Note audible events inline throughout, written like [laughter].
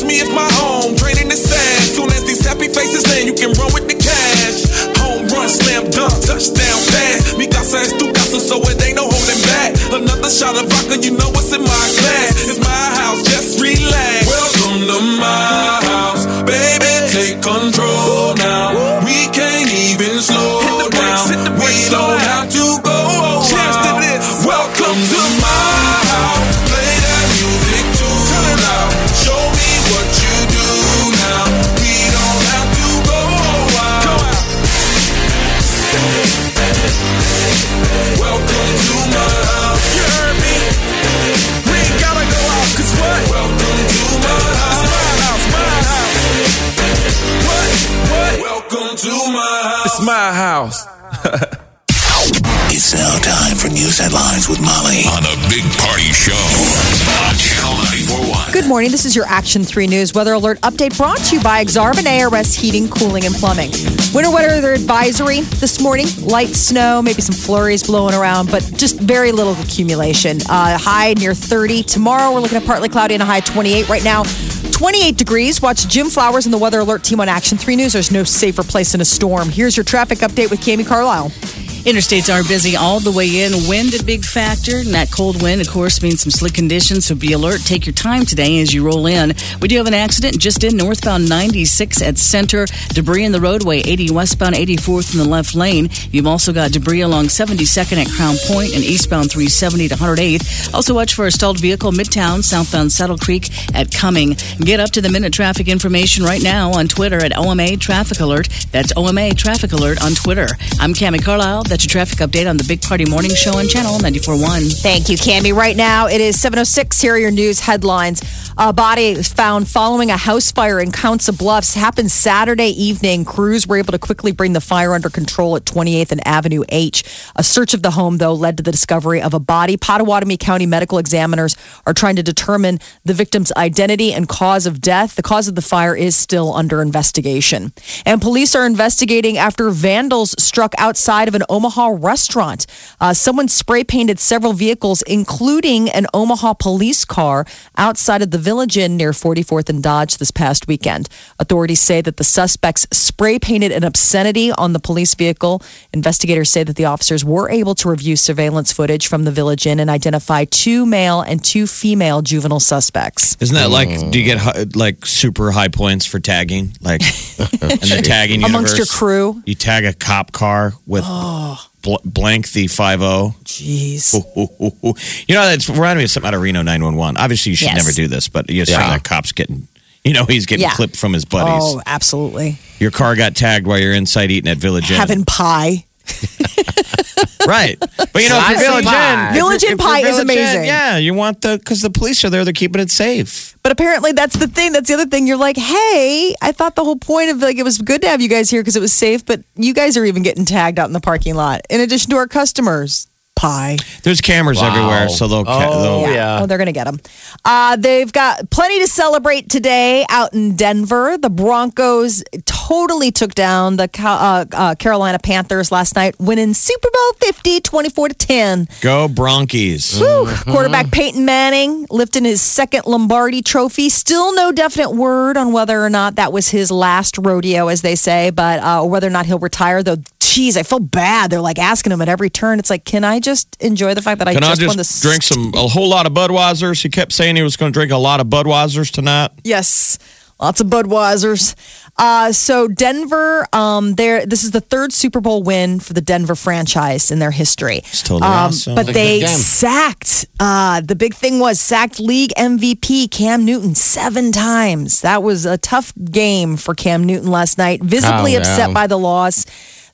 You throwing it back. Excuse me if my home draining the sand. Soon as these happy faces land, you can run with the cash. Home run, slam dunk, touchdown pass. Mi casa es tu casa, so it ain't no holding back. Another shot of vodka, you know what's in my glass. It's my house, just relax. Welcome to my house, baby. Take control now. We can't even slow down. We don't have to morning. This is your Action 3 News Weather Alert update brought to you by Exarban ARS Heating, Cooling, and Plumbing. Winter weather advisory this morning. Light snow, maybe some flurries blowing around, but just very little accumulation. Uh, high near 30. Tomorrow, we're looking at partly cloudy and a high 28 right now. 28 degrees. Watch Jim Flowers and the Weather Alert team on Action 3 News. There's no safer place in a storm. Here's your traffic update with Cami Carlisle. Interstates are busy all the way in. Wind a big factor, and that cold wind, of course, means some slick conditions. So be alert. Take your time today as you roll in. We do have an accident just in northbound 96 at Center. Debris in the roadway, 80 westbound 84th in the left lane. You've also got debris along 72nd at Crown Point and eastbound 370 to 108th. Also watch for a stalled vehicle midtown, southbound Saddle Creek at Cuming. Get up to the minute traffic information right now on Twitter at OMA Traffic Alert. That's OMA Traffic Alert on Twitter. I'm Cami Carlisle. That's your traffic update on the Big Party Morning Show on Channel 94.1. Thank you, Cami. Right now, it is 7.06. Here are your news headlines. A body found following a house fire in Council Bluffs. Happened Saturday evening. Crews were able to quickly bring the fire under control at 28th and Avenue H. A search of the home, though, led to the discovery of a body. Pottawattamie County medical examiners are trying to determine the victim's identity and cause of death. The cause of the fire is still under investigation. And police are investigating after vandals struck outside of an Omaha restaurant. Uh, someone spray painted several vehicles, including an Omaha police car, outside of the Village Inn near 44th and Dodge this past weekend. Authorities say that the suspects spray painted an obscenity on the police vehicle. Investigators say that the officers were able to review surveillance footage from the Village Inn and identify two male and two female juvenile suspects. Isn't that like? Do you get hi- like super high points for tagging? Like [laughs] in the tagging Amongst your crew? you tag a cop car with bl- blank the five zero. Jeez. [laughs] You know, that's reminded me of something out of Reno nine one one. Obviously, you should Yes. never do this, but you assume Yeah. that cop's getting. You know, he's getting Yeah. clipped from his buddies. Oh, absolutely. Your car got tagged while you're inside eating at Village Inn. Having pie. [laughs] right. But you know, if you're Slice of Village pie. Inn, Village if you're- Inn if you're pie is Village amazing. yeah, you want the because the police are there. They're keeping it safe. But apparently, that's the thing. That's the other thing. You're like, hey, I thought the whole point of like it was good to have you guys here because it was safe, but you guys are even getting tagged out in the parking lot in addition to our customers. Pie. There's cameras everywhere, so they'll. ca- Oh, they'll yeah. Oh, they're going to get them. Uh, they've got plenty to celebrate today out in Denver. The Broncos totally took down the uh, uh, Carolina Panthers last night, winning Super Bowl 50, 24 to 10. Go Bronkies. Whew. Quarterback Peyton Manning lifting his second Lombardi trophy. Still no definite word on whether or not that was his last rodeo, as they say, but uh, whether or not he'll retire. Though, geez, I feel bad. They're like asking him at every turn. It's like, can I just enjoy the fact that I Can I just, won just the drink some a whole lot of Budweisers? He kept saying he was going to drink a lot of Budweisers tonight. Yes, lots of Budweisers. Uh, so Denver, um, there. This is the third Super Bowl win for the Denver franchise in their history. It's totally Um, awesome. But they sacked. Uh, the big thing was sacked league MVP Cam Newton seven times. That was a tough game for Cam Newton last night. Visibly Oh, upset by the loss.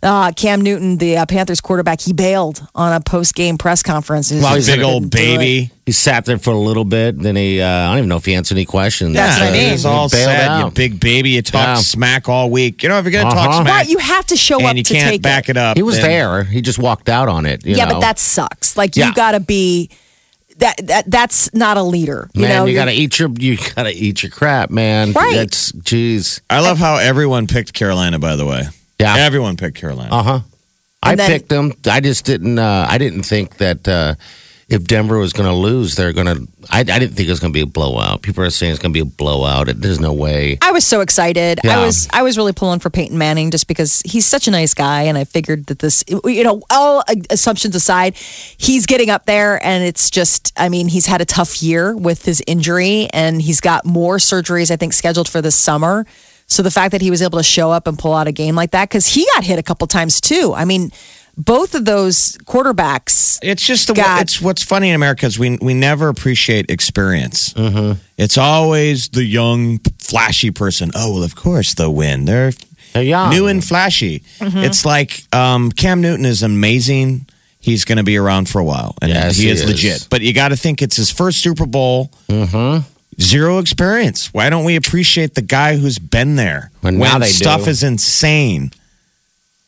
Uh, Cam Newton, the uh, Panthers quarterback, he bailed on a post game press conference. He Well, just big old baby. He sat there for a little bit. Then he, uh, I don't even know if he answered any questions. That's what I mean. he It's all bailed sad. You big baby. You talk Yeah. smack all week. You know, if you're going to talk Uh-huh. smack, Right, you have to show up and you to can't take back it, up. He was then- there. He just walked out on it. you yeah, know. but that sucks. Like Yeah. you got to be that that that's not a leader. You man, know, you gotta eat your you gotta eat your crap, man. Right. That's jeez. I love how everyone picked Carolina. By the way, Yeah. everyone picked Carolina. Uh huh. I then- picked them. I just didn't. Uh, I didn't think that uh, if Denver was going to lose, they're going to. I, I didn't think it was going to be a blowout. People are saying it's going to be a blowout. It, there's no way. I was so excited. I was I was really pulling for Peyton Manning just because he's such a nice guy, and I figured that this, you know, all assumptions aside, he's getting up there, and it's just, I mean, he's had a tough year with his injury, and he's got more surgeries I think scheduled for this summer. So the fact that he was able to show up and pull out a game like that, because he got hit a couple times too. I mean, both of those quarterbacks. It's just the God. it's what's funny in America is we we never appreciate experience. Mm-hmm. It's always the young, flashy person. Oh well, of course they'll win. They're They're young. new and flashy. It's like um, Cam Newton is amazing. He's going to be around for a while, and Yes, he, he is, is. legit. But you got to think it's his first Super Bowl. Mm-hmm. Zero experience. Why don't we appreciate the guy who's been there Well, when now they stuff do. is insane?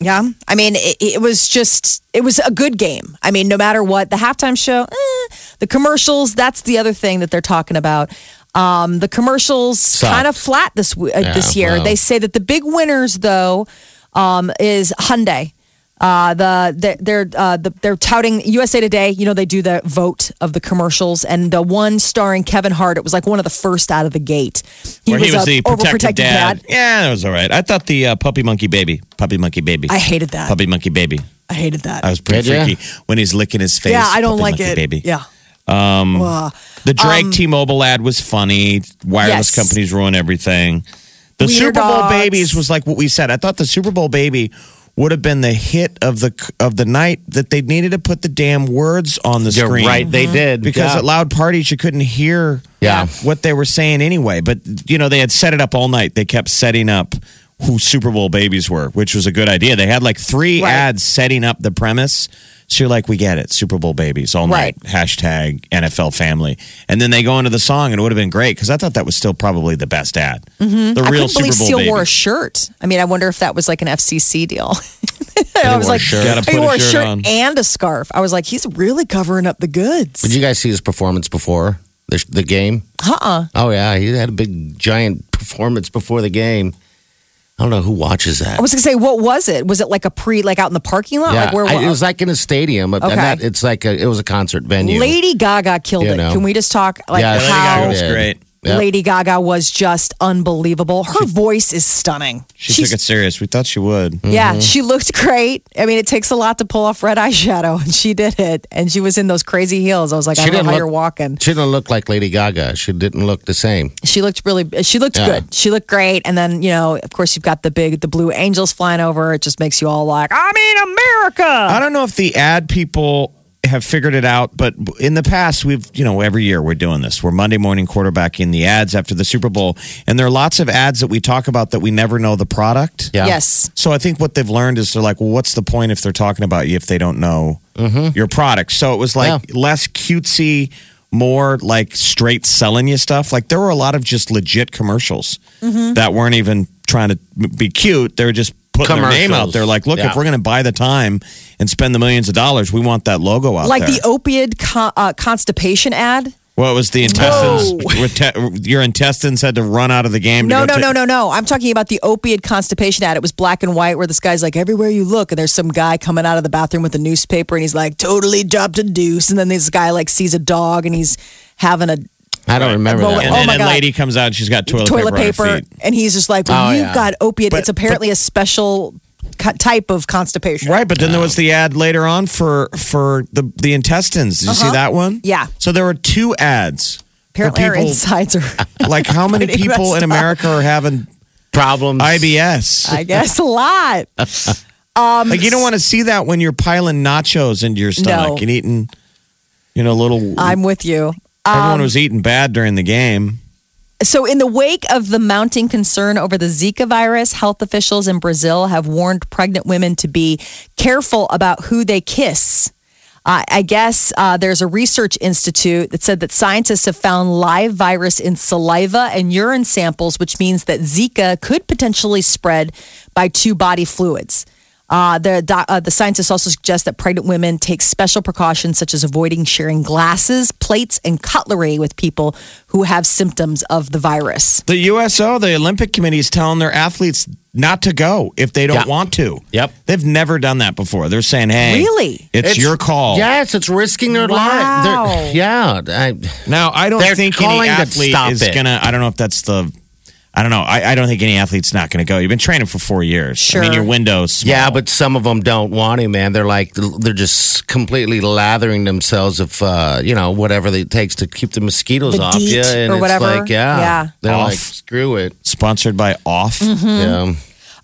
Yeah, I mean, it, it was just it was a good game. I mean, no matter what, the halftime show, eh, the commercials. That's the other thing that they're talking about. Um, the commercials kind of flat this uh, Yeah, this year. well. They say that the big winners though um, is Hyundai. Uh, the the- they're uh, the, they're touting USA Today. You know they do the vote of the commercials, and the one starring Kevin Hart. It was like one of the first out of the gate. Where he was a the protective overprotective dad. Yeah, that was all right. I thought the uh, puppy monkey baby, puppy monkey baby. I hated that. puppy monkey baby. I hated that. I was pretty Did ya? freaky when he's licking his face. yeah, I don't puppy like monkey it. Baby. Yeah. Um, Ugh. the Drake T-Mobile ad was funny. Wireless Yes. companies ruin everything. The Weird Super Bowl dogs. babies was like what we said. I thought the Super Bowl baby would have been the hit of the of the night that they needed to put the damn words on the You're screen. right. They mm-hmm. did because Yeah. at loud parties you couldn't hear Yeah. what they were saying anyway. But you know they had set it up all night. They kept setting up who Super Bowl babies were, which was a good idea. They had like three Right. ads setting up the premise. So you're like, we get it, Super Bowl babies all night. Hashtag NFL family, and then they go into the song, and it would have been great because I thought that was still probably the best ad. Mm-hmm. The I real couldn't Super believe Bowl Seal baby. wore a shirt. I mean, I wonder if that was like an FCC deal. [laughs] I was a like, shirt. Gotta he put a wore a shirt shirt on. and a scarf. I was like, he's really covering up the goods. Did you guys see his performance before the, the game? Uh-uh. Oh yeah, he had a big giant performance before the game. I don't know who watches that. I was gonna say, what was it? Was it like a pre, like out in the parking lot? yeah, like where I- it was like in a stadium. but Okay. not- it's like a, it was a concert venue. Lady Gaga killed You it. know. Can we just talk like Yeah, Lady Lady Gaga was great. Yep. Lady Gaga was just unbelievable. Her voice is stunning. She She's- took it serious. We thought she would. Yeah, mm-hmm. she looked great. I mean, it takes a lot to pull off red [laughs] eyeshadow, and she did it. And she was in those crazy heels. I was like, I She don't know how look- you're walking. She didn't look like Lady Gaga. She didn't look the same. She looked really. She looked Yeah. good. She looked great. And then you know, of course, you've got the big, the blue angels flying over. It just makes you all like, I mean, America. I don't know if the ad people have figured it out, but in the past, we've, you know, every year we're doing this. We're Monday morning quarterbacking the ads after the Super Bowl. And there are lots of ads that we talk about that we never know the product. Yeah. Yes. So I think what they've learned is they're like, well, what's the point if they're talking about you if they don't know mm-hmm. your product? So it was like less cutesy, more like straight selling you stuff. Like there were a lot of just legit commercials mm-hmm. that weren't even trying to be cute. They were just putting their name out there. Like, look, Yeah. if we're going to buy the time and spend the millions of dollars, we want that logo out Like there. the opioid con- uh, constipation ad. well, it was the intestines. rete- your intestines had to run out of the game. No, go no, ta- no, no, no. I'm talking about the opiate constipation ad. It was black and white where this guy's like, everywhere you look, and there's some guy coming out of the bathroom with a newspaper and he's like, totally dropped a deuce. And then this guy like sees a dog and he's having a I don't remember Well, that. And Oh then my a God. lady comes out and she's got toilet, toilet paper, on her paper. feet. And he's just like, well, Oh, you've yeah. got opiate. But- it's apparently a special co- type of constipation. Right, but then there was the ad later on for for the the intestines. Did you see that one? Uh-huh. Yeah. So there were two ads. for Apparently our people- insides are, [laughs] Like how many Pretty people in messed up. America are having Problems. IBS? I guess, a lot. [laughs] like you don't want to see that when you're piling nachos into your stomach No. and eating, you know, little. I'm with you. Everyone Um, was eating bad during the game. so, in the wake of the mounting concern over the Zika virus, health officials in Brazil have warned pregnant women to be careful about who they kiss. Uh, I guess uh, there's a research institute that said that scientists have found live virus in saliva and urine samples, which means that Zika could potentially spread by two body fluids. Uh, the uh, the scientists also suggest that pregnant women take special precautions, such as avoiding sharing glasses, plates, and cutlery with people who have symptoms of the virus. The USO, the Olympic Committee, is telling their athletes not to go if they don't Yeah. want to. Yep. They've never done that before. They're saying, hey, Really? it's, your call. Yes, it's risking their Wow. life. They're- Yeah, I, Now, I don't They're think any calling to athlete stop is it. going to, I don't know if that's the, I don't know. I, I don't think any athlete's not going to go. You've been training for four years. I mean, Sure. your window's small. yeah, but some of them don't want to, man. They're like they're just completely lathering themselves of uh, you know whatever it takes to keep the mosquitoes The off DEET you, and or it's whatever. like yeah, Yeah. they're Off. like screw it. Sponsored by Off. Mm-hmm. Yeah.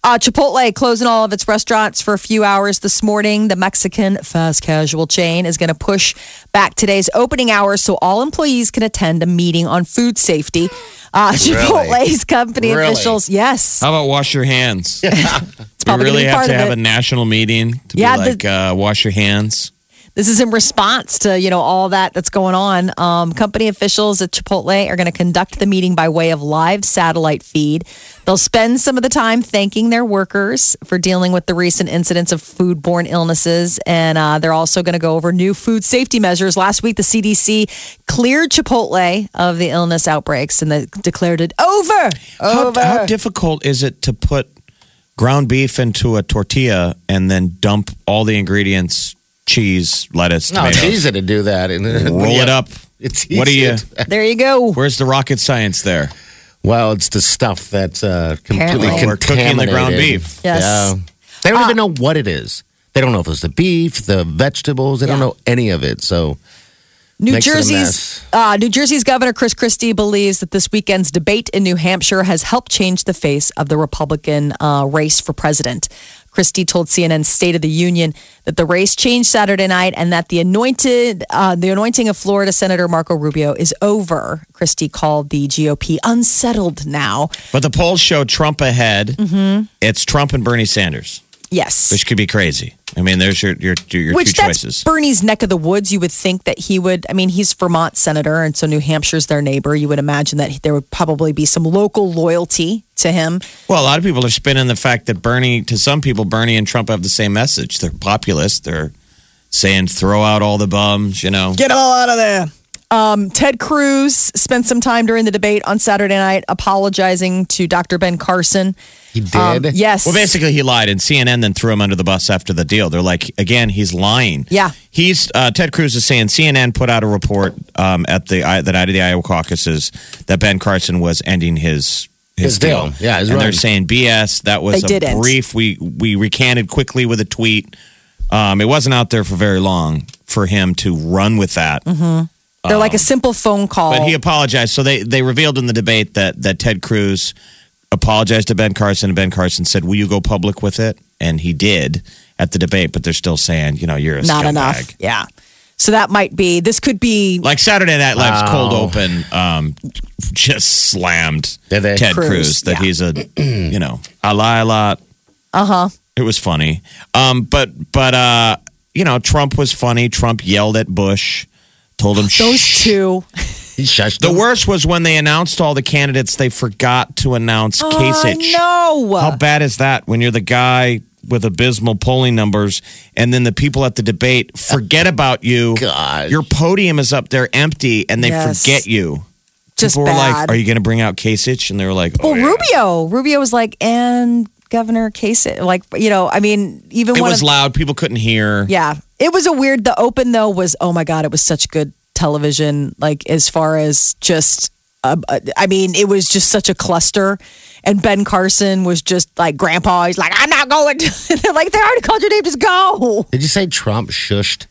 Uh, Chipotle closing all of its restaurants for a few hours this morning. The Mexican fast casual chain is going to push back today's opening hours so all employees can attend a meeting on food safety. Uh, Chipotle's company Really? officials, yes, How about wash your hands? [laughs] it's we probably really going to have part to of have a national meeting to Yeah, be the- like, uh, wash your hands. This is in response to you know all that that's going on. Um, company officials at Chipotle are going to conduct the meeting by way of live satellite feed. They'll spend some of the time thanking their workers for dealing with the recent incidents of foodborne illnesses, and uh, they're also going to go over new food safety measures. Last week, the CDC cleared Chipotle of the illness outbreaks and they declared it over. How, Over. how difficult is it to put ground beef into a tortilla and then dump all the ingredients, cheese, lettuce, No, it's tomatoes, easy to do that. And [laughs] roll it up? It's What do you? to- there you go. Where's the rocket science there? Well, it's the stuff that's uh, completely Apparently. We're cooking the ground contaminated. beef. Yes. Yeah. They don't even know what it is. They don't know if it's the beef, the vegetables. They don't Yeah. know any of it. So New Makes it a Jersey's uh, New Jersey's Governor Chris Christie believes that this weekend's debate in New Hampshire has helped change the face of the Republican uh, race for president. Christie told CNN State of the Union that the race changed Saturday night and that the anointed uh, the anointing of Florida Senator Marco Rubio is over. Christie called the GOP unsettled now. But the polls show Trump ahead. Mm-hmm. It's Trump and Bernie Sanders, Yes. which could be crazy. I mean, there's your your, your Which two that's choices. Bernie's neck of the woods. You would think that he would. I mean, he's Vermont senator, and so New Hampshire's their neighbor. You would imagine that there would probably be some local loyalty to him. Well, a lot of people are spinning the fact that Bernie, to some people, Bernie and Trump have the same message. They're populist. They're saying throw out all the bums. You know, Get them all out of there. Um, Ted Cruz spent some time during the debate on Saturday night apologizing to Dr. Ben Carson. He did. Um, yes. Well, basically, he lied, and CNN then threw him under the bus after the deal. They're like, again, he's lying. Yeah. he's uh, Ted Cruz is saying CNN put out a report um, at the I- the night of the Iowa caucuses that Ben Carson was ending his. His, His deal. Yeah, his and they're saying BS. That was They a didn't. brief. We we recanted quickly with a tweet. Um, it wasn't out there for very long for him to run with that. They're like a simple phone call. But he apologized. So they, they revealed in the debate that, that Ted Cruz apologized to Ben Carson, and Ben Carson said, Will you go public with it? And he did at the debate, but they're still saying, you know, you're a Not scumbag. enough. Yeah. So that might be, this could be Like Saturday Night Live's Wow. cold open um, just slammed Ted Cruz, Cruz, that yeah. he's a, [clears throat] you know, I lie a lot. uh huh. It was funny. Um, but, but, uh, you know, Trump was funny. Trump yelled at Bush, told him, Those "Shh." two. He shushed The them. worst was when they announced all the candidates, they forgot to announce oh, Kasich. no. How bad is that when you're the guy with abysmal polling numbers and then the people at the debate forget about you? Gosh. Your podium is up there empty and they Yes. forget you. Just people were bad. like, Are you going to bring out Kasich? And they were like, oh, well, yeah. Rubio. Rubio was like, and Governor Kasich. Like, you know, I mean, even when It one was of, loud. People couldn't hear. Yeah. It was a weird, the open though was, oh my God, it was such good television. Like, as far as just, uh, uh, I mean, it was just such a cluster. And Ben Carson was just like, Grandpa, he's like, I'm not going. to [laughs] They're like, they already called your name, just go. Did you say Trump shushed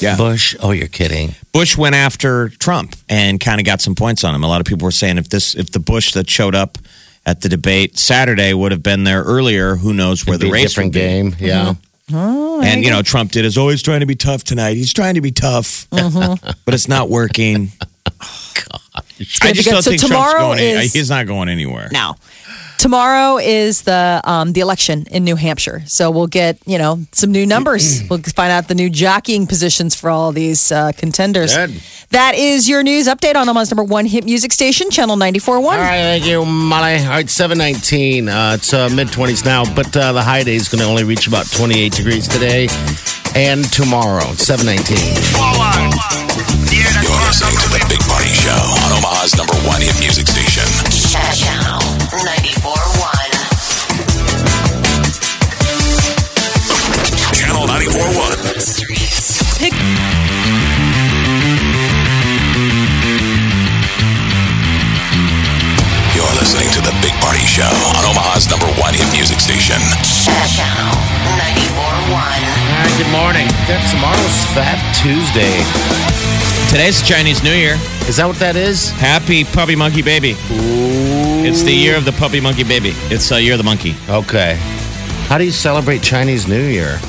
Yeah. Bush? Oh, you're kidding. Bush went after Trump and kind of got some points on him. A lot of people were saying if this, if the Bush that showed up at the debate Saturday would have been there earlier, who knows where It'd the a race different would be. game. Yeah. Oh, and you know, Trump did is always trying to be tough tonight. He's trying to be tough, mm-hmm. [laughs] but it's not working. [laughs] Oh, I just don't So think tomorrow Trump's going. any- is- he's not going anywhere. now. Tomorrow is the um, the election in New Hampshire, so we'll get you know some new numbers. [clears throat] we'll find out the new jockeying positions for all these uh, contenders. Good. That is your news update on Omaha's number one hit music station, Channel 94.1. All right, thank you, Molly. All right, 719. Uh, it's uh, mid 20s now, but uh, the high day is going to only reach about 28 degrees today and tomorrow. 719. You're listening to the Big Party Show on Omaha's number one hit music station. Channel 94.1. Tuesday. Today's Chinese New Year. Is that what that is? Happy puppy monkey baby. It's the year of the puppy monkey baby. It's uh, year of the monkey. Okay. How do you celebrate Chinese New Year?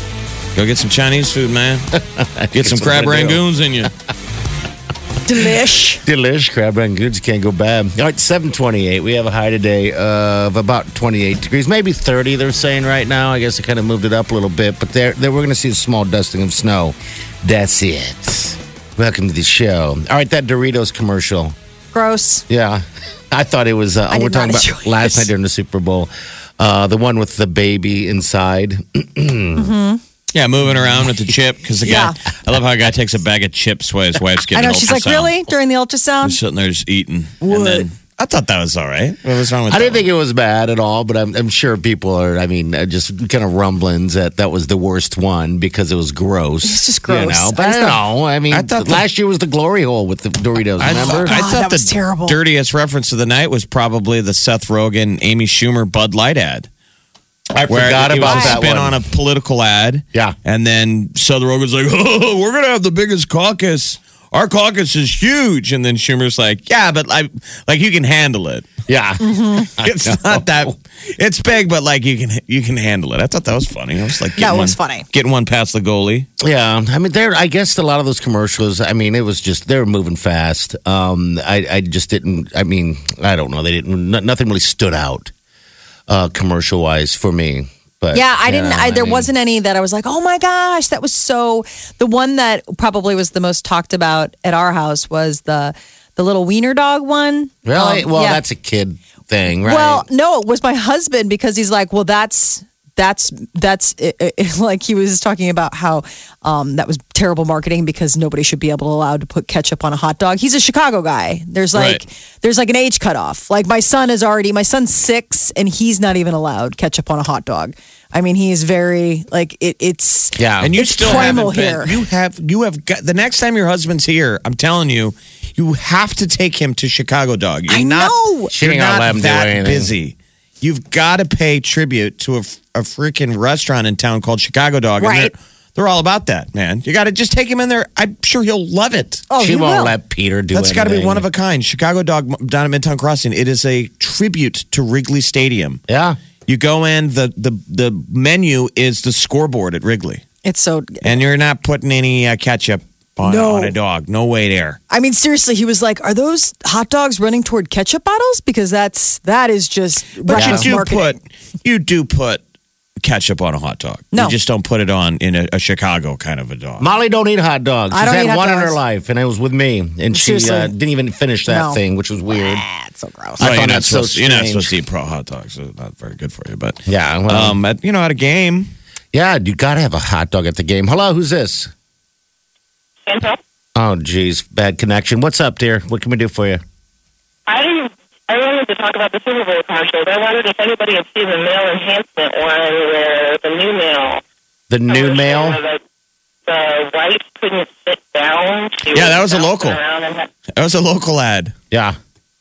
Go get some Chinese food, man. [laughs] Get some crab rangoons in you. Delish. Delish, crab rangoons can't go bad. All right, 728. We have a high today of about 28 degrees, maybe 30, they're saying right now. I guess they kind of moved it up a little bit, but there, there we're going to see a small dusting of snow. That's it. Welcome to the show. All right, that Doritos commercial. Gross. Yeah. I thought it was, uh, I we're talking about last night during the Super Bowl. Uh, the one with the baby inside. [clears throat] Yeah, moving around with the chip because the Yeah. guy. I love how a guy takes a bag of chips while his wife's getting. I know. an She's like, really? During the He's ultrasound? sitting there just eating. Would. And then, I thought that was all right. What was wrong with I didn't think it was bad at all, but I'm, I'm sure people are, I mean, uh, just kind of rumblings that that was the worst one because it was gross. It's just gross. You gross. know, but I, just don't know. I mean, I thought the- last year was the glory hole with the Doritos, I remember? thought, I thought that the was terrible. dirtiest reference of the night was probably the Seth Rogen, Amy Schumer Bud Light ad. I Where forgot it about was a that spin one. on a political ad. Yeah. And then Seth Rogen's like, [laughs] oh, we're going to have the biggest caucus. Our caucus is huge. And then Schumer's like, yeah, but I, like you can handle it. yeah. Mm-hmm. [laughs] It's [laughs] not that, it's big, but like you can, you can handle it. I thought that was funny. I was like, That was one- funny. Getting one past the goalie. Yeah, I mean, there. I guess a lot of those commercials. I mean, it was just they were moving fast. Um, I, I just didn't. I mean, I don't know. They didn't. n- Nothing really stood out, uh, commercial wise for me. But Yeah, I didn't. I, there mean, wasn't any that I was like, oh my gosh, that was so. The one that probably was the most talked about at our house was the the little wiener dog one. Really? Um, well, yeah. that's a kid thing, right? Well, no, it was my husband because he's like, well, that's that's that's it, [laughs] it- like he was talking about how um, that was terrible marketing because nobody should be able to allowed to put ketchup on a hot dog. He's a Chicago guy. There's like Right. there's like an age cutoff. Like my son is already my son's six and he's not even allowed ketchup on a hot dog. I mean, he is very like it, it's yeah. And you still primal haven't been. here. You have you have got the next time your husband's here. I'm telling you, you have to take him to Chicago Dog. You're I not, know. You're not let him that anything. busy. You've got to pay tribute to a, a freaking restaurant in town called Chicago Dog. And Right. they're, they're all about that, man. You got to just take him in there. I'm sure he'll love it. oh she he won't will. let Peter do. It. That's got to be anything. one of a kind. Chicago Dog down at Midtown Crossing. It is a tribute to Wrigley Stadium. Yeah. You go in, the the the menu is the scoreboard at Wrigley. It's so. And you're not putting any uh, ketchup on, No. on a dog. No way there. I mean, seriously, he was like, "Are those hot dogs running toward ketchup bottles?" Because that's that is just But reckless you do marketing. put you do put ketchup on a hot dog. No. You just don't put it on in a, a Chicago kind of a dog. Molly don't eat hot dogs. I She's don't had eat hot one in her life, and it was with me, and she Seriously. uh, didn't even finish that No. thing, which was weird. Ah, it's so gross. I Well, thought you're, not that's so supposed, you're not strange. supposed to eat pro hot dogs. So it's not very good for you. But Yeah, well- um, at, you know, at a game, Yeah, you got to have a hot dog at the game. Hello, who's this? Oh, geez, bad connection. What's up, dear? What can we do for you? I didn't. I wanted to talk about the Super Bowl commercials. I wondered if anybody had seen the male enhancement one where the new male. The new commercial mail? where The, the wife couldn't sit down. She Yeah, that was a local. had- that was a local ad. Yeah,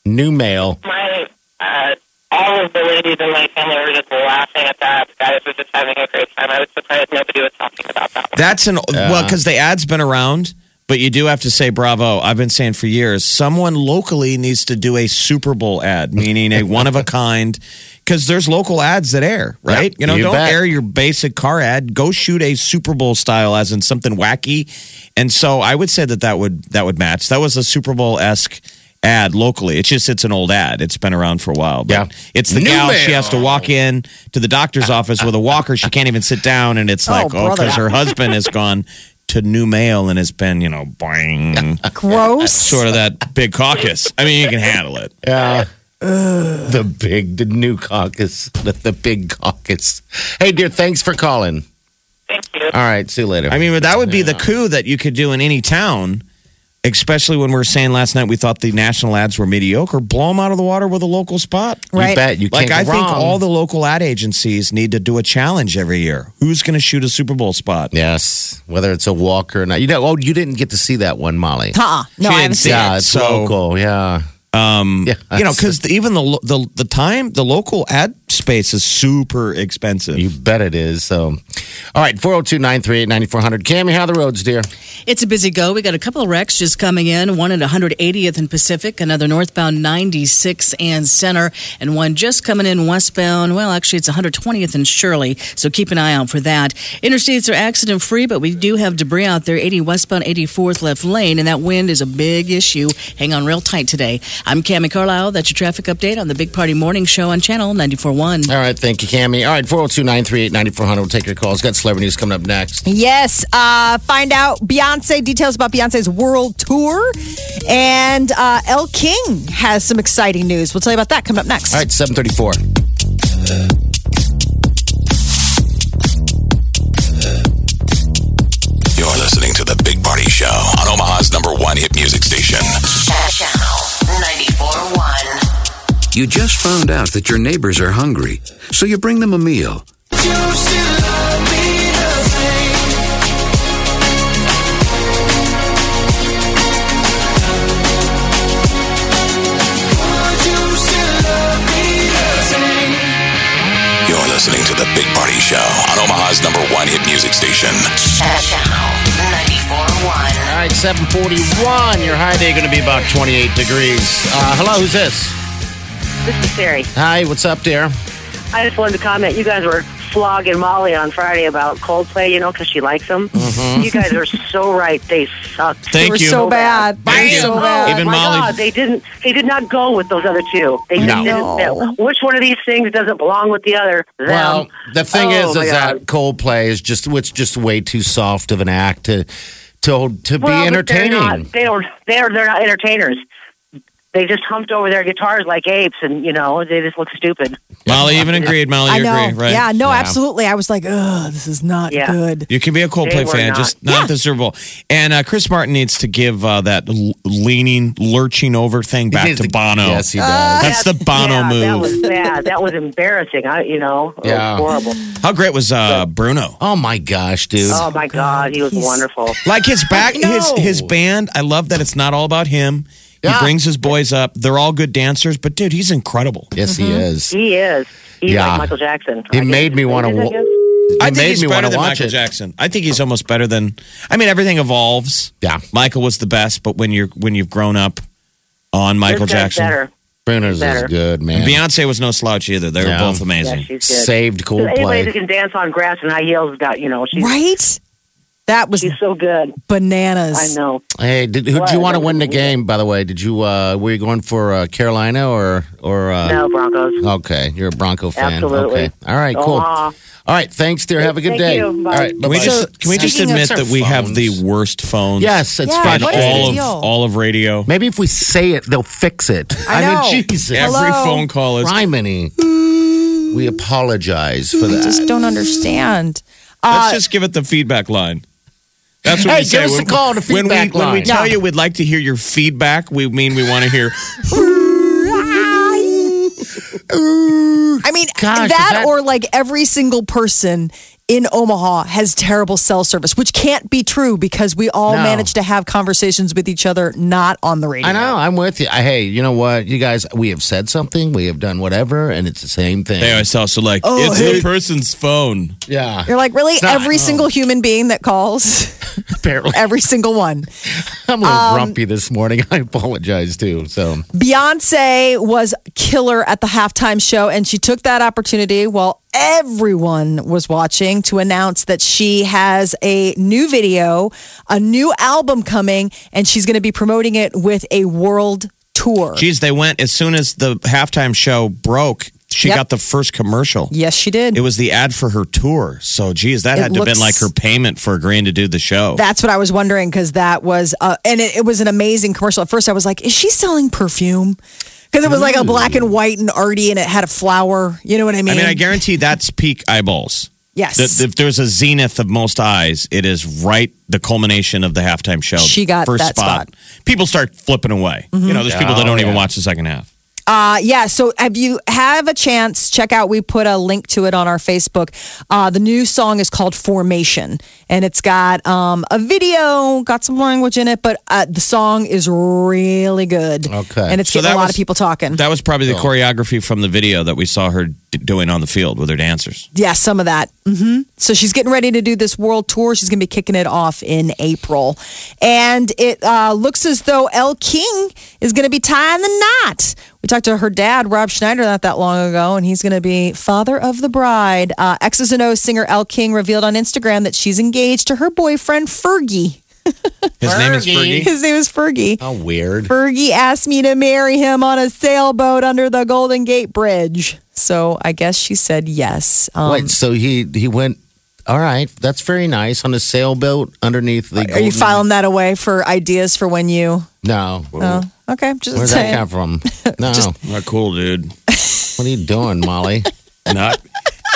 new mail. My, uh, all of the ladies in my family were just laughing at that. The guys were just having a great time. I was surprised nobody was talking about that. That's an well because the ad's been around, but you do have to say bravo. I've been saying for years, someone locally needs to do a Super Bowl ad, meaning a one of a kind. Because there's local ads that air, right? Yep, you know, you don't bet. air your basic car ad. Go shoot a Super Bowl style, as in something wacky. And so I would say that that would that would match. That was a Super Bowl esque ad locally. It's just it's an old ad. It's been around for a while. But Yeah. It's the New gal. mail. She has to walk in to the doctor's office with a walker. She can't even sit down, and it's Oh, like oh, brother. because her husband has gone [laughs] to new mail and it's been you know boing. [laughs] Gross. Sort of that big caucus. I mean, you can handle it. Yeah. The big, the new caucus, the, the big caucus. Hey, dear, thanks for calling. Thank you. All right, see you later. I mean, but that would be the coup that you could do in any town, especially when we were saying last night we thought the national ads were mediocre. Blow them out of the water with a local spot. you right. bet you Like, can't Like I go think wrong. all the local ad agencies need to do a challenge every year. Who's going to shoot a Super Bowl spot? Yes, whether it's a walk or not. You know, oh, you didn't get to see that one, Molly. Huh. No, She I didn't haven't see seen it. It's So- local. Yeah. Um, [laughs] Yeah, you know, because even the, the the time the local ad space is super expensive. You bet it is. So, all right, 402 938 9400. Cami, how are the roads, dear? It's a busy go. We got a couple of wrecks just coming in. One at 180th and Pacific, another northbound 96 and Center, and one just coming in westbound. Well, actually, it's 120th and Shirley. So keep an eye out for that. Interstates are accident free, but we do have debris out there. 80 westbound, 84th left lane, and that wind is a big issue. Hang on real tight today. I'm Cami Carlisle. That's your traffic update on the Big Party Morning Show on Channel 94.1. All right, thank you, Cami. All right, 402 938 9400. We'll take your calls. Got celebrity news coming up next. Yes. Uh, find out Beyonce details about Beyonce's world tour. And uh, Elle King has some exciting news. We'll tell you about that coming up next. All right, 734. You just found out that your neighbors are hungry, so you bring them a meal. You're listening to The Big Party Show on Omaha's number one hit music station. Channel 94.1. All right, 741. Your high day going to be about 28 degrees. Uh, hello, who's this? This is Sari. Hi, what's up, dear? I just wanted to comment. You guys were flogging Molly on Friday about Coldplay, you know, because she likes them. Mm-hmm. You guys are so right. They sucked. Thank they were you. so bad. They Thank were you. so Oh bad. Even my Molly- God, they didn't. They did not go with those other two. They No. didn't. No. Which one of these things doesn't belong with the other? Them. Well, the thing Oh, is, is God. that Coldplay is just it's just way too soft of an act to to to be Well, but they're entertaining. not- They don't. They're they're not entertainers. They just humped over their guitars like apes, and you know they just look stupid. Molly even agreed. Molly, I you know. agree, right? Yeah, no, Yeah. absolutely. I was like, ugh, this is not Yeah. good. You can be a They Coldplay fan, not. just not the Super Bowl. And uh, Chris Martin needs to give uh, that l- leaning, lurching over thing back He's to the- Bono. Yes, he does. That's the Bono yeah, That was bad. That was embarrassing. I, you know, it Yeah. was horrible. How great was uh, Bruno? oh my gosh, dude! Oh my God, he was He's- wonderful. Like his back, his his band. I love that it's not all about him. Yeah. He brings his boys up. They're all good dancers, but dude, he's incredible. yes, he mm-hmm. is. He is. He's Yeah. like Michael Jackson. He I guess. made me wanna Is it, I wa- guess? I It think made he's me better want to than watch Michael it. Jackson. I think he's almost better than. I mean, everything evolves. Yeah. Michael was the best, but when you're when you've grown up on Michael This guy's Jackson, Better. Bruno's is Better. good, man. Beyonce was no slouch either. They were Yeah. both Yeah, amazing. she's good. Saved Anybody that Coldplay. can dance on grass and high heels got you know she's Right? That was she's so good. bananas. I know. Hey, did, who did What? you want to win the game? By the way, did you uh, were you going for uh, Carolina or or? Uh, No Broncos. Okay, you're a Bronco fan. Absolutely. Okay, all right, cool. Omaha. All right, thanks, dear. Have a good Thank day. you. All Bye. right, Can we bye-bye. just can we just Speaking of admit that we have the phones- worst phones? Yes, it's Yeah, fine. what is all of deal? all of radio. Maybe if we say it, they'll fix it. I know. mean, Jesus. Every Hello? phone call is. Criminy. We apologize for I that. just don't understand. Let's Uh, just give it the feedback line. That's what Hey, we say. give us a When- call to when we, feedback When we tell Yeah. you we'd like to hear your feedback, we mean we want to hear. [laughs] [laughs] I mean, Gosh, that, that- or like every single person in Omaha has terrible cell service, which can't be true because we all No. manage to have conversations with each other, not on the radio. I know. I'm with you. I, hey, you know what? You guys, we have said something, we have done whatever, and it's the same thing. They always tell us, so like, Oh, it's hey. the person's phone. yeah. You're like, really? Not- every oh. single human being that calls, [laughs] Apparently, every single one. [laughs] I'm a little Um, grumpy this morning. [laughs] I apologize too. So, Beyonce was killer at the halftime show, and she took that opportunity while everyone was watching to announce that she has a new video, a new album coming, and she's going to be promoting it with a world tour. Geez, they went as soon as the halftime show broke. She Yep. got the first commercial. yes, she did. It was the ad for her tour. So, geez, that It had to have been like her payment for agreeing to do the show. That's what I was wondering because that was, uh, and it, it was an amazing commercial. At first, I was like, "Is she selling perfume?" Because it was like a black and white and arty, and it had a flower. You know what I mean? I mean, I guarantee that's peak eyeballs. Yes. That if there's a zenith of most eyes, it is right the culmination of the halftime show. She got first that spot. Mm-hmm. People start flipping away. You know, there's people that Oh, don't even yeah. watch the second half. Uh, yeah. So have you have a chance? Check out. We put a link to it on our Facebook. Uh, the new song is called Formation, and it's got um, a video, got some language in it, but uh, the song is really good. Okay. and it's So getting a lot was- of people talking. That was probably the choreography from the video that we saw her d- doing on the field with her dancers. Yeah, some of that. hmm So she's getting ready to do this world tour. She's going to be kicking it off in April. And it uh, looks as though Elle King is going to be tying the knot. We talked to her dad, Rob Schneider, not that long ago, and he's going to be father of the bride. Uh, X's and O's singer Elle King revealed on Instagram that she's engaged to her boyfriend, Fergie. His name is Fergie. His name is Fergie. How weird. Fergie asked me to marry him on a sailboat under the Golden Gate Bridge. So I guess she said yes. Um, Wait, so he he went. All right, that's very nice on a sailboat underneath the. Are you filing that away for ideas for when you? No. Oh, okay. Just Where's saying. that come from? [laughs] No. Not cool, dude. what are you doing, Molly? [laughs] Not,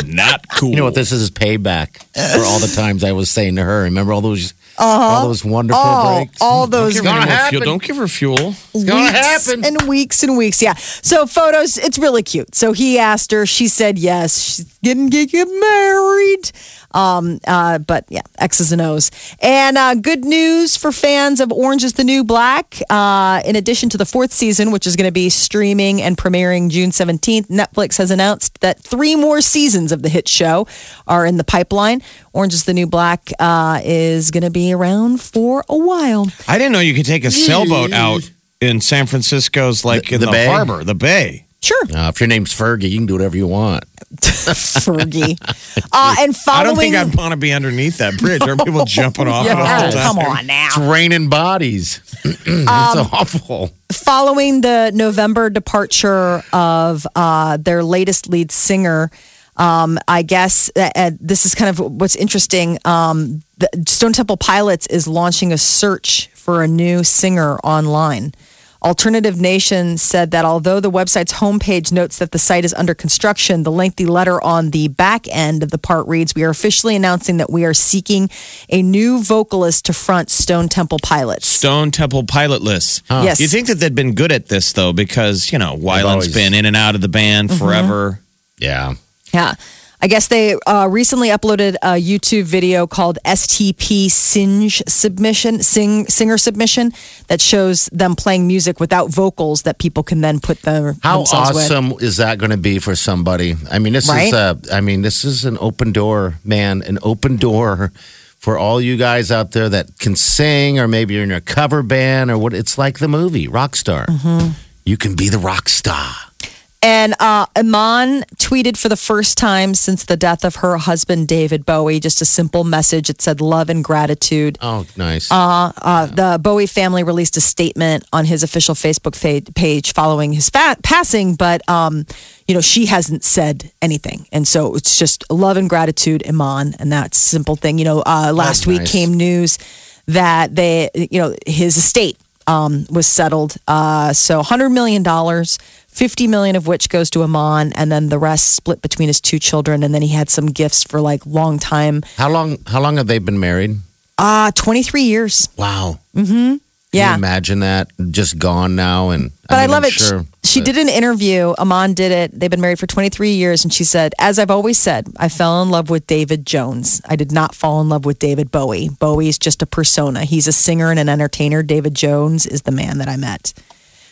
not cool. You know what? This is payback for all the times I was saying to her. Remember all those, Uh-huh. all those wonderful Oh, breaks. all those Give her gonna any more happen. fuel. Don't give her fuel. It's gonna weeks happen. and weeks and weeks. Yeah. So photos, it's really cute. So he asked her. She said yes. She's getting get, get married. Um, uh, but yeah, X's and O's. And uh, good news for fans of Orange is the New Black. Uh, in addition to the fourth season, which is going to be streaming and premiering June 17th, Netflix has announced that three more seasons of the hit show are in the pipeline. Orange is the New Black uh, is going to be around for a while. I didn't know you could take a sailboat out in San Francisco's, like The- in the the, bay? harbor, the bay. Sure. Uh, if your name's Fergie, you can do whatever you want. [laughs] Fergie. [laughs] Uh, and I don't think I'd want to be underneath that bridge. There Are people [laughs] jumping off it all Yeah, the time? come on now. It's raining bodies. [clears throat] it's awful. Following the November departure of uh, their latest lead singer, um, I guess uh, uh, this is kind of what's interesting. Um, the Stone Temple Pilots is launching a search for a new singer online. Alternative Nation said that although the website's homepage notes that the site is under construction, the lengthy letter on the back end of the part reads We are officially announcing that we are seeking a new vocalist to front Stone Temple Pilots. Stone Temple pilotless. Yes. You think that they'd been good at this though, because you know Weiland's always- been in and out of the band Mm-hmm. forever. Yeah. Yeah. I guess they uh, recently uploaded a YouTube video called STP Singe Submission, sing, Singer Submission, that shows them playing music without vocals that people can then put their How themselves with. awesome is that going to be for somebody? I mean, this Right? is uh, I mean, this is an open door, man, an open door for all you guys out there that can sing, or maybe you're in a cover band, or what. It's like the movie Rockstar. Mm-hmm. You can be the rock star. And uh, Iman tweeted for the first time since the death of her husband, David Bowie, just a simple message. It said love and gratitude. Oh, nice. Uh, uh, the Bowie family released a statement on his official Facebook fa- page following his passing, but um, you know she hasn't said anything, and so it's just love and gratitude, Iman, and that simple thing. You know, uh, last week nice. came news that they, you know, his estate um, was settled. Uh, so hundred million dollars. 50 million of which goes to Iman and then the rest split between his two children and then he had some gifts for like long time how long? How long have they been married? uh 23 years Wow. Mhm. Yeah Can you imagine that just gone now? And But I, mean, love I'm it. She- Sure, she but- did an interview. Iman did it. They've been married for 23 years. And she said, As I've always said, I fell in love with David Jones. I did not fall in love with David Bowie. Bowie is just a persona. He's a singer and an entertainer. David Jones is the man that I met.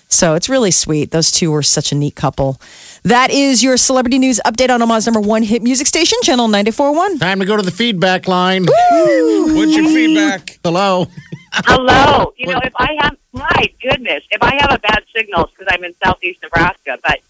So it's really sweet. Those two were such a neat couple. That is your celebrity news update on Omaha's number one hit music station, Channel 94.1. Time to go to the feedback line. What's your feedback? Hello. Hello. [laughs] You know, if I have, my goodness, if I have a bad signal, because I'm in southeast Nebraska. But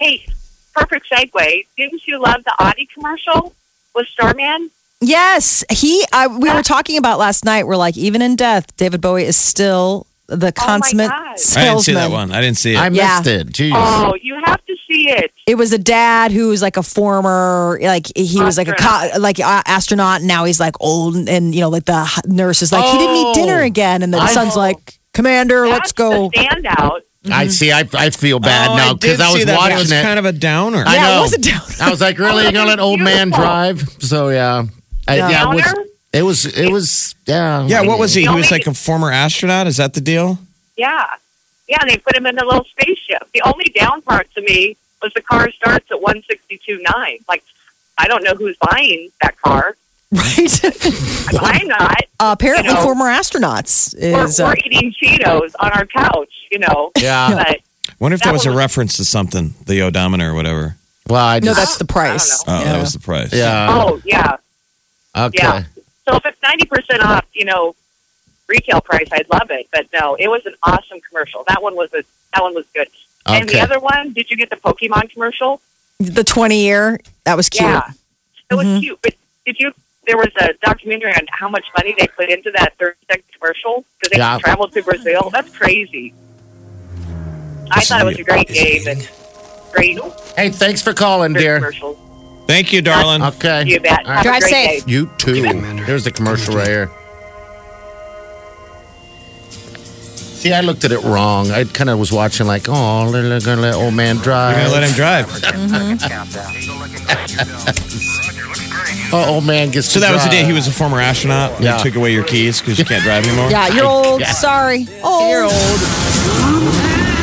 hey, perfect segue. Didn't you love the Audi commercial with Starman? Yes, he. I, we were talking about last night. We're like, even in death, David Bowie is still the oh, consummate God. I didn't see that one. I didn't see it. I Yeah. missed it. Jeez. Oh, you have to see it. It was a dad who was like a former, like he was like a co- like a astronaut, and now he's like old, and, and you know, like the h- nurse is like, he didn't eat Oh. dinner again, and the I- son's like, Commander, That's let's go. the standout. I mm-hmm. see. I, I feel bad oh, now because did I, was see that, but watching it was it. kind of a downer. I Yeah, it know. was a down- I was like, really? Oh, You're gonna let old man beautiful. drive? So yeah, I, Yeah. yeah. It was, Downer? It was. It was. Yeah. yeah, what was he? He was like a former astronaut. Is that the deal? Yeah. Yeah, they put him in a little spaceship. The only down part to me was the car starts at 162.9. Like, I don't know who's buying that car. right? [laughs] I'm not. Apparently, You know, former astronauts We're, is. Uh, we're eating Cheetos on our couch, you know. Yeah. But Wonder if that, That was a reference to something, the odometer or whatever. Well, I no, that's the price. Oh, Yeah. that was the price. yeah. oh yeah, Okay. yeah. So if it's ninety percent off, you know, retail price, I'd love it. But no, it was an awesome commercial. That one was a that one was good. And the other one, did you get the Pokemon commercial? The twenty year that was cute. Yeah, it was Mhm. cute. But did you? There was a documentary on how much money they put into that thirty second commercial because they Yeah. traveled to Brazil. That's crazy. I thought it was a great game and great Hey, thanks for calling, dear. commercials. Thank you, darling. Okay. You bet. All right. Have Drive great safe. day. You too. Here's the commercial right here. See, I looked at it wrong. I kind of was watching like, oh, they're gonna let old man drive. You're gonna let him drive. [laughs] mm-hmm. Oh, old man gets. So to that was the day he was a former astronaut. And Yeah. They took away your keys because you can't drive anymore. [laughs] Yeah, you're old. Yeah. Sorry. Oh, you're old.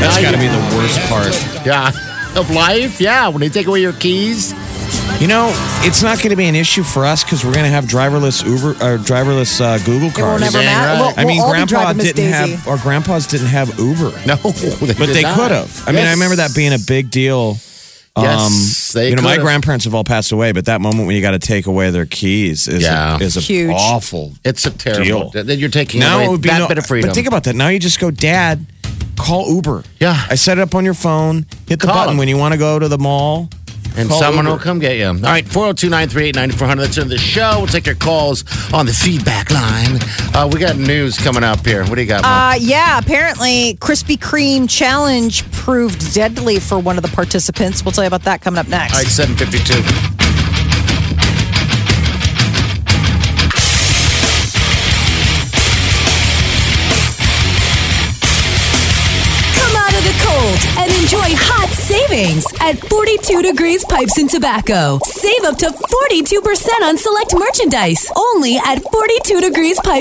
That's got to be the worst part. Yeah. [laughs] Of life, yeah. When they take away your keys, You know, it's not going to be an issue for us because we're going to have driverless Uber or driverless uh, Google It will cars. never Dang matter. right. We'll, I mean, we'll Grandpa didn't Daisy. have, or grandpas didn't have Uber, [laughs] no, but did they could have. I mean, I remember that being a big deal. Um, Yes, they you know, my could've. grandparents have all passed away, but that moment when you got to take away their keys is Yeah. a, is a Huge. awful. It's a terrible. Deal. That you're taking Now away it would be that no, bit of freedom. But think about that. Now you just go, Dad, call Uber. Yeah. I set it up on your phone. Hit the Call button them. when you want to go to the mall. And Call someone Uber. will come get you. All right, 402 938 9400. That's in the show. We'll take your calls on the feedback line. Uh, we got news coming up here. What do you got, Mom? Uh, yeah, apparently Krispy Kreme challenge proved deadly for one of the participants. We'll tell you about that coming up next. All right, 752. Savings at 42 Degrees Pipes and Tobacco. Save up to 42% on select merchandise only at 42 Degrees Pipes